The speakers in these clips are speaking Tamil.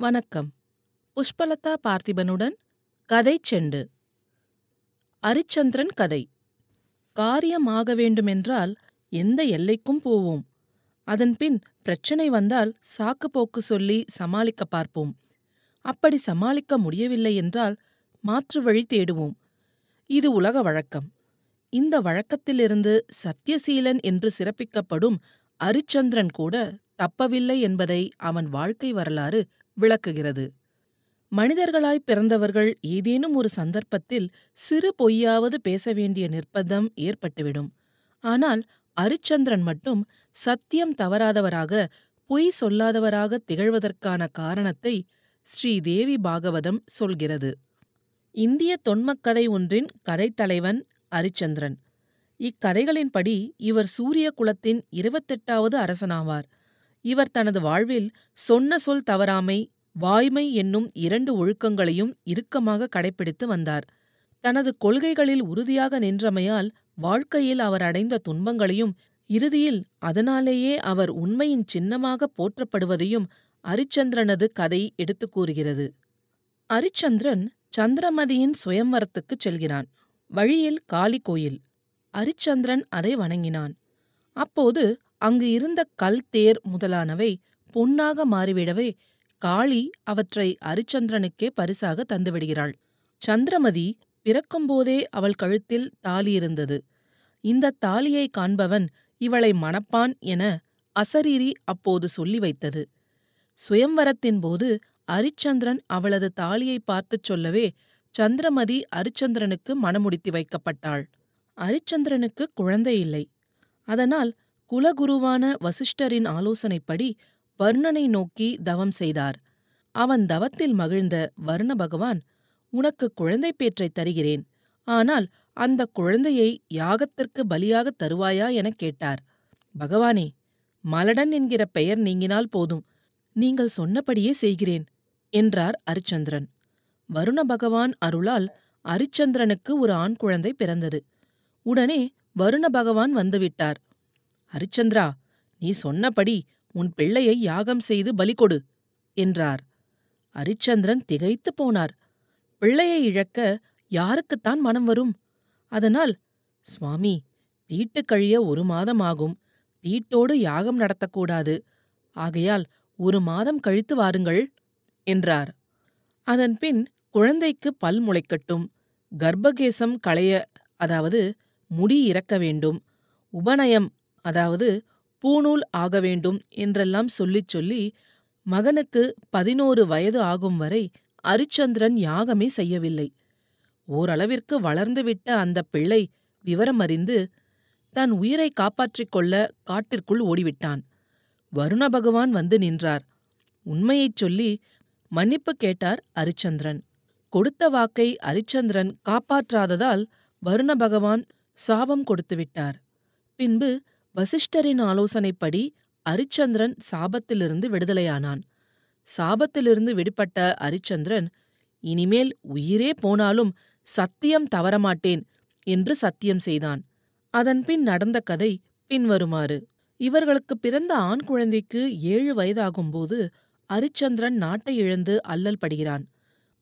வணக்கம். புஷ்பலதா பார்த்திபனுடன் கதை செண்டு. அரிச்சந்திரன் கதை. காரியமாக வேண்டுமென்றால் எந்த எல்லைக்கும் போவோம். அதன்பின் பிரச்சனை வந்தால் சாக்கு போக்கு சொல்லி சமாளிக்க பார்ப்போம். அப்படி சமாளிக்க முடியவில்லை என்றால் மாற்று வழி தேடுவோம். இது உலக வழக்கம். இந்த வழக்கத்திலிருந்து சத்யசீலன் என்று சிறப்பிக்கப்படும் அரிச்சந்திரன் கூட தப்பவில்லை என்பதை அவன் வாழ்க்கை வரலாறு விளக்குகிறது. மனிதர்களாய் பிறந்தவர்கள் ஏதேனும் ஒரு சந்தர்ப்பத்தில் சிறு பொய்யாவது பேச வேண்டிய நிர்பந்தம் ஏற்பட்டுவிடும். ஆனால் அரிச்சந்திரன் மட்டும் சத்தியம் தவறாதவராக பொய் சொல்லாதவராக திகழ்வதற்கான காரணத்தை ஸ்ரீதேவி பாகவதம் சொல்கிறது. இந்திய தொன்மக்கதை ஒன்றின் கதைத்தலைவன் அரிச்சந்திரன். இக்கதைகளின்படி இவர் சூரிய குலத்தின் இருபத்தெட்டாவது அரசனாவார். இவர் தனது வாழ்வில் சொன்ன சொல் தவறாமை வாய்மை என்னும் இரண்டு ஒழுக்கங்களையும் இறுக்கமாக கடைப்பிடித்து வந்தார். தனது கொள்கைகளில் உறுதியாக நின்றமையால் வாழ்க்கையில் அவர் அடைந்த துன்பங்களையும் இறுதியில் அதனாலேயே அவர் உண்மையின் சின்னமாக போற்றப்படுவதையும் அரிச்சந்திரனது கதை எடுத்துக் கூறுகிறது. அரிச்சந்திரன் சந்திரமதியின் சுயம்வரத்துக்குச் செல்கிறான். வழியில் காளி கோயில் அரிச்சந்திரன் அதை வணங்கினான். அப்போது அங்கு இருந்த கல் தேர் முதலானவை பொன்னாக மாறிவிடவே காளி அவற்றை அரிச்சந்திரனுக்கே பரிசாக தந்துவிடுகிறாள். சந்திரமதி பிறக்கும்போதே அவள் கழுத்தில் தாலி இருந்தது. இந்த தாலியை காண்பவன் இவளை மணப்பான் என அசரீரி அப்போது சொல்லி வைத்தது. சுயம்வரத்தின் போது அரிச்சந்திரன் அவளது தாலியை பார்த்துச் சொல்லவே சந்திரமதி அரிச்சந்திரனுக்கு மணமுடித்து வைக்கப்பட்டாள். அரிச்சந்திரனுக்கு குழந்தை இல்லை. அதனால் குலகுருவான வசிஷ்டரின் ஆலோசனைப்படி வர்ணனை நோக்கி தவம் செய்தார். அவன் தவத்தில் மகிழ்ந்த வர்ண பகவான் உனக்கு குழந்தை பேற்றைத் தருகிறேன். ஆனால் அந்த குழந்தையை யாகத்திற்கு பலியாகத் தருவாயா? எனக் கேட்டார். பகவானே மலடன் என்கிற பெயர் நீங்கினால் போதும். நீங்கள் சொன்னபடியே செய்கிறேன் என்றார் அரிச்சந்திரன். வருண பகவான் அருளால் அரிச்சந்திரனுக்கு ஒரு ஆண் குழந்தை பிறந்தது. உடனே வருண பகவான் வந்துவிட்டார் ஹரிச்சந்திரா நீ சொன்னபடி உன் பிள்ளையை யாகம் செய்து பலி கொடு என்றார். அரிச்சந்திரன் திகைத்துப் போனார். பிள்ளையை இழக்க யாருக்குத்தான் மனம் வரும்? அதனால் சுவாமி தீட்டு கழிய ஒரு மாதம் ஆகும். தீட்டோடு யாகம் நடத்தக்கூடாது. ஆகையால் ஒரு மாதம் கழித்து வாருங்கள் என்றார். அதன்பின் குழந்தைக்கு பல் முளைக்கட்டும். கர்ப்பகேசம் களைய அதாவது முடி இறக்க வேண்டும். உபநயம் அதாவது பூணூல் ஆக வேண்டும் என்றெல்லாம் சொல்லிச் சொல்லி மகனுக்கு பதினோரு வயது ஆகும் வரை அரிச்சந்திரன் யாகமே செய்யவில்லை. ஓரளவிற்கு வளர்ந்துவிட்ட அந்த பிள்ளை விவரம் அறிந்து தன் உயிரை காப்பாற்றிக் கொள்ள காட்டிற்குள் ஓடிவிட்டான். வருண பகவான் வந்து நின்றார். உண்மையைச் சொல்லி மன்னிப்பு கேட்டார் அரிச்சந்திரன். கொடுத்த வாக்கை அரிச்சந்திரன் காப்பாற்றாததால் வருண பகவான் சாபம் கொடுத்துவிட்டார் பின்பு வசிஷ்டரின் ஆலோசனைப்படி அரிச்சந்திரன் சாபத்திலிருந்து விடுதலையானான். சாபத்திலிருந்து விடுபட்ட அரிச்சந்திரன் இனிமேல் உயிரே போனாலும் சத்தியம் தவறமாட்டேன் என்று சத்தியம் செய்தான். அதன்பின் நடந்த கதை பின்வருமாறு. இவர்களுக்கு பிறந்த ஆண் குழந்தைக்கு ஏழு வயதாகும்போது அரிச்சந்திரன் நாட்டை இழந்து அல்லல் படுகிறான்.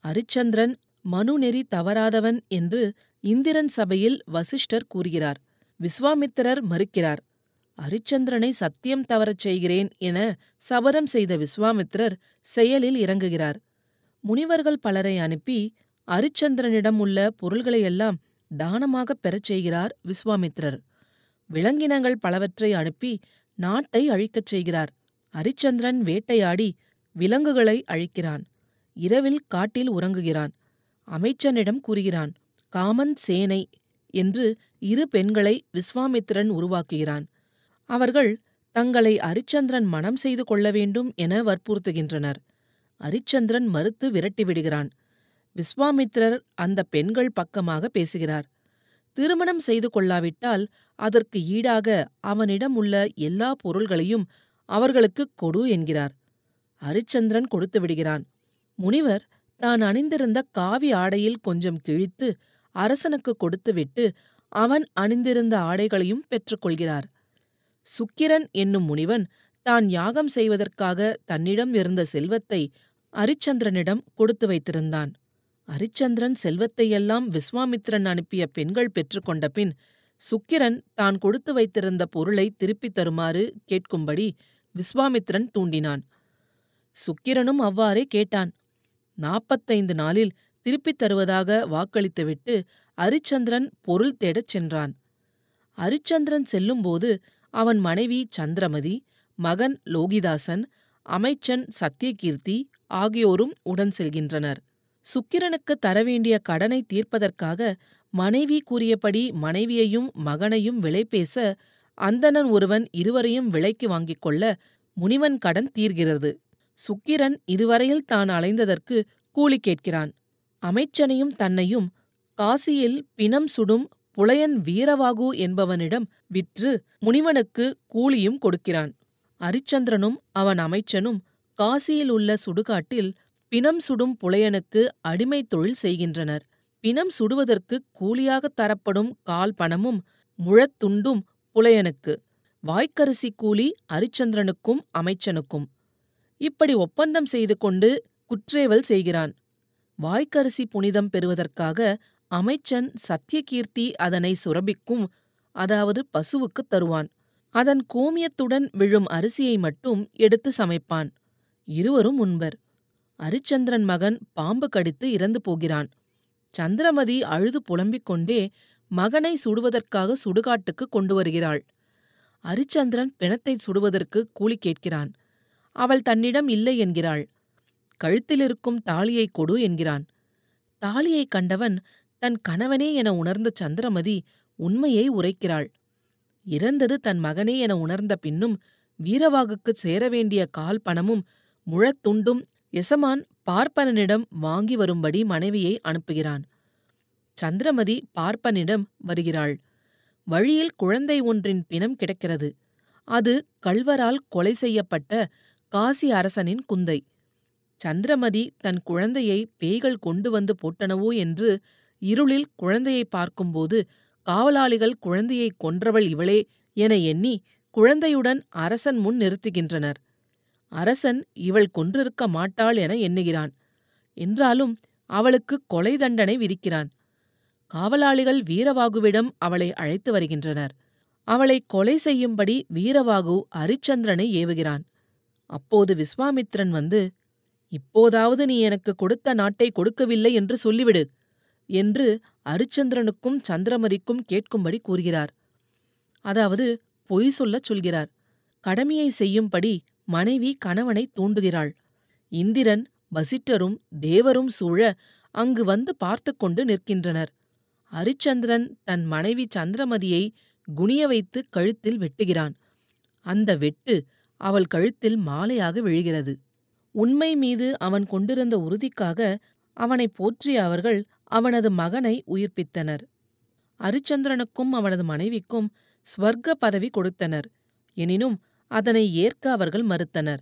அரிச்சந்திரன் மனுநெறி தவறாதவன் என்று இந்திரன் சபையில் வசிஷ்டர் கூறுகிறார். விஸ்வாமித்திரர் மறுக்கிறார். அரிச்சந்திரனை சத்தியம் தவறச் செய்கிறேன் என சபதம் செய்த விஸ்வாமித்திரர் செயலில் இறங்குகிறார். முனிவர்கள் பலரை அனுப்பி அரிச்சந்திரனிடம் உள்ள பொருள்களையெல்லாம் தானமாகப் பெறச் செய்கிறார் விஸ்வாமித்திரர். விலங்கினங்கள் பலவற்றை அனுப்பி நாட்டை அழிக்கச் செய்கிறார். அரிச்சந்திரன் வேட்டையாடி விலங்குகளை அழிக்கிறான். இரவில் காட்டில் உறங்குகிறான். அமைச்சனிடம் கூறுகிறான் காமன் சேனை என்று இரு பெண்களை விஸ்வாமித்திரன் உருவாக்குகிறான். அவர்கள் தங்களை அரிச்சந்திரன் மனம் செய்து கொள்ள வேண்டும் என வற்புறுத்துகின்றனர். அரிச்சந்திரன் மறுத்து விரட்டிவிடுகிறான் விஸ்வாமித்திரர் அந்த பெண்கள் பக்கமாக பேசுகிறார். திருமணம் செய்து கொள்ளாவிட்டால் அதற்கு ஈடாக அவனிடம் உள்ள எல்லா பொருள்களையும் அவர்களுக்கு கொடு என்கிறார். அரிச்சந்திரன் கொடுத்து விடுகிறான். முனிவர் தான் அணிந்திருந்த காவி ஆடையில் கொஞ்சம் கிழித்து அரசனுக்கு கொடுத்துவிட்டு அவன் அணிந்திருந்த ஆடைகளையும் பெற்றுக்கொள்கிறார். சுக்கிரன் என்னும் முனிவன் தான் யாகம் செய்வதற்காக தன்னிடம் இருந்த செல்வத்தை அரிச்சந்திரனிடம் கொடுத்து வைத்திருந்தான். அரிச்சந்திரன் செல்வத்தையெல்லாம் விஸ்வாமித்திரன் அனுப்பிய பெண்கள் பெற்றுக்கொண்ட பின் சுக்கிரன் தான் கொடுத்து வைத்திருந்த பொருளை திருப்பித் தருமாறு கேட்கும்படி விஸ்வாமித்திரன் தூண்டினான். சுக்கிரனும் அவ்வாறே கேட்டான். நாற்பத்தைந்து நாளில் திருப்பித் தருவதாக வாக்களித்துவிட்டு அரிச்சந்திரன் பொருள் தேடச் சென்றான். அரிச்சந்திரன் செல்லும்போது அவன் மனைவி சந்திரமதி மகன் லோகிதாசன் அமைச்சன் சத்தியகீர்த்தி ஆகியோரும் உடன் செல்கின்றனர். சுக்கிரனுக்கு தரவேண்டிய கடனை தீர்ப்பதற்காக மனைவி கூறியபடி மனைவியையும் மகனையும் விலை பேச அந்தணன் ஒருவன் இருவரையும் விலைக்கு வாங்கிக் கொள்ள முனிவன் கடன் தீர்கிறது. சுக்கிரன் இதுவரையில் தான் அலைந்ததற்கு கூலி கேட்கிறான். அமைச்சனையும் தன்னையும் காசியில் பிணம் சுடும் புலையன் வீரவாகு என்பவனிடம் விற்று முனிவனுக்கு கூலியும் கொடுக்கிறான். அரிச்சந்திரனும் அவன் அமைச்சனும் காசியில் உள்ள சுடுகாட்டில் பிணம் சுடும் புலையனுக்கு அடிமை தொழில் செய்கின்றனர். பிணம் சுடுவதற்கு கூலியாகத் தரப்படும் கால் பணமும் முழத்துண்டும் புலையனுக்கு வாய்க்கரிசி கூலி அரிச்சந்திரனுக்கும் அமைச்சனுக்கும். இப்படி ஒப்பந்தம் செய்து கொண்டு குற்றேவல் செய்கிறான். வாய்க்கரிசி புனிதம் பெறுவதற்காக அமைச்சன் சத்தியகீர்த்தி அதனை சுரபிக்கும் அதாவது பசுவுக்குத் தருவான். அதன் கோமியத்துடன் விழும் அரிசியை மட்டும் எடுத்து சமைப்பான். இருவரும் உண்பர் அரிச்சந்திரன் மகன் பாம்பு கடித்து இறந்து போகிறான். சந்திரமதி அழுது புலம்பிக் கொண்டே மகனை சுடுவதற்காக சுடுகாட்டுக்கு கொண்டு வருகிறாள். அரிச்சந்திரன் பிணத்தை சுடுவதற்கு கூலி கேட்கிறான். அவள் தன்னிடம் இல்லை என்கிறாள். கழுத்திலிருக்கும் தாலியை கொடு என்கிறான். தாலியை கண்டவன் தன் கணவனே என உணர்ந்த சந்திரமதி உண்மையை உரைக்கிறாள். இறந்தது தன் மகனே என உணர்ந்த பின்னும் வீரவாகுக்குச் சேர வேண்டிய கால் பணமும் முழத்துண்டும் எசமான் பார்ப்பனனிடம் வாங்கி வரும்படி மனைவியை அனுப்புகிறான். சந்திரமதி பார்ப்பனிடம் வருகிறாள். வழியில் குழந்தை ஒன்றின் பிணம் கிடக்கிறது. அது கள்வரால் கொலை செய்யப்பட்ட காசி அரசனின் குந்தை. சந்திரமதி தன் குழந்தையை பேய்கள் கொண்டு வந்து போட்டனவோ என்று இருளில் குழந்தையை பார்க்கும்போது காவலாளிகள் குழந்தையை கொன்றவள் இவளே என எண்ணி குழந்தையுடன் அரசன் முன் நிறுத்துகின்றனர். அரசன் இவள் கொன்றிருக்க மாட்டாள் என எண்ணுகிறான். என்றாலும் அவளுக்கு கொலை தண்டனை விதிக்கிறான். காவலாளிகள் வீரவாகுவிடம் அவளை அழைத்து வருகின்றனர். அவளை கொலை செய்யும்படி வீரவாகு அரிச்சந்திரனை ஏவுகிறான். அப்போது விஸ்வாமித்திரன் வந்து இப்போதாவது நீ எனக்கு கொடுத்த நாட்டை கொடுக்கவில்லை என்று சொல்லிவிடு. என்று அரிச்சந்திரனுக்கும் சந்திரமதிக்கும் கேட்கும்படி கூறுகிறார். அதாவது பொய் சொல்லச் சொல்கிறார். கடமையை செய்யும்படி மனைவி கணவனை தூண்டுகிறாள். இந்திரன் வசிட்டரும் தேவரும் சூழ அங்கு வந்து பார்த்து கொண்டு நிற்கின்றனர். அரிச்சந்திரன் தன் மனைவி சந்திரமதியை குனிய வைத்து கழுத்தில் வெட்டுகிறான். அந்த வெட்டு அவள் கழுத்தில் மாலையாக விழுகிறது. உண்மை மீது அவன் கொண்டிருந்த உறுதிக்காக அவனை போற்றிய அவர்கள் அவனது மகனை உயிர்ப்பித்தனர். அரிச்சந்திரனுக்கும் அவனது மனைவிக்கும் ஸ்வர்க்க பதவி கொடுத்தனர். எனினும் அதனை ஏற்க அவர்கள் மறுத்தனர்.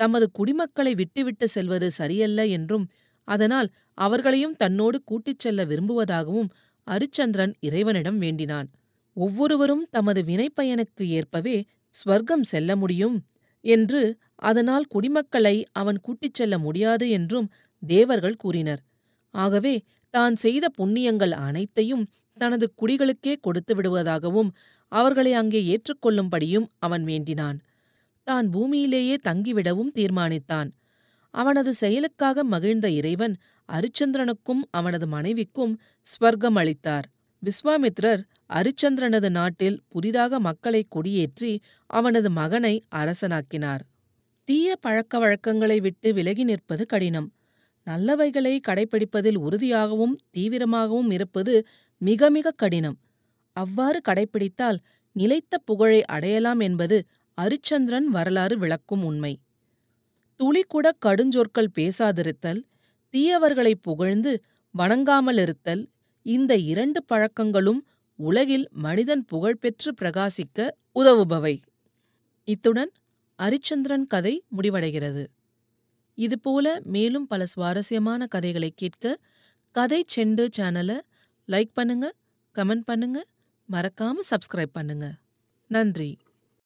தமது குடிமக்களை விட்டுவிட்டு செல்வது சரியல்ல என்றும் அதனால் அவர்களையும் தன்னோடு கூட்டிச் செல்ல விரும்புவதாகவும் அரிச்சந்திரன் இறைவனிடம் வேண்டினான். ஒவ்வொருவரும் தமது வினைப்பயனுக்கு ஏற்பவே ஸ்வர்க்கம் செல்ல முடியும் என்று அதனால் குடிமக்களை அவன் கூட்டிச் செல்ல முடியாது என்றும் தேவர்கள் கூறினர். ஆகவே தான் செய்த புண்ணியங்கள் அனைத்தையும் தனது குடிகளுக்கே கொடுத்து விடுவதாகவும் அவர்களை அங்கே ஏற்றுக்கொள்ளும்படியும் அவன் வேண்டினான். தான் பூமியிலேயே தங்கிவிடவும் தீர்மானித்தான். அவனது செயலுக்காக மகிழ்ந்த இறைவன் அரிச்சந்திரனுக்கும் அவனது மனைவிக்கும் ஸ்வர்க்கம் அளித்தார். விஸ்வாமித்ரர் அரிச்சந்திரனது நாட்டில் புதிதாக மக்களை குடியேற்றி அவனது மகனை அரசனாக்கினார். தீய பழக்க வழக்கங்களை விட்டு விலகி நிற்பது கடினம். நல்லவைகளை கடைப்பிடிப்பதில் உறுதியாகவும் தீவிரமாகவும் இருப்பது மிக மிக கடினம். அவ்வாறு கடைப்பிடித்தால் நிலைத்த புகழை அடையலாம் என்பது அரிச்சந்திரன் வரலாறு விளக்கும் உண்மை. துளிக்கூட கடுஞ்சொற்கள் பேசாதிருத்தல் தீயவர்களை புகழ்ந்து வணங்காமலிருத்தல் இந்த இரண்டு பழக்கங்களும் உலகில் மனிதன் புகழ்பெற்று பிரகாசிக்க உதவுபவை. இத்துடன் அரிச்சந்திரன் கதை முடிவடைகிறது. இதுபோல மேலும் பல சுவாரஸ்யமான கதைகளை கேட்க கதை செண்டு சேனலை லைக் பண்ணுங்க கமெண்ட் பண்ணுங்க மறக்காம சப்ஸ்கிரைப் பண்ணுங்க. நன்றி.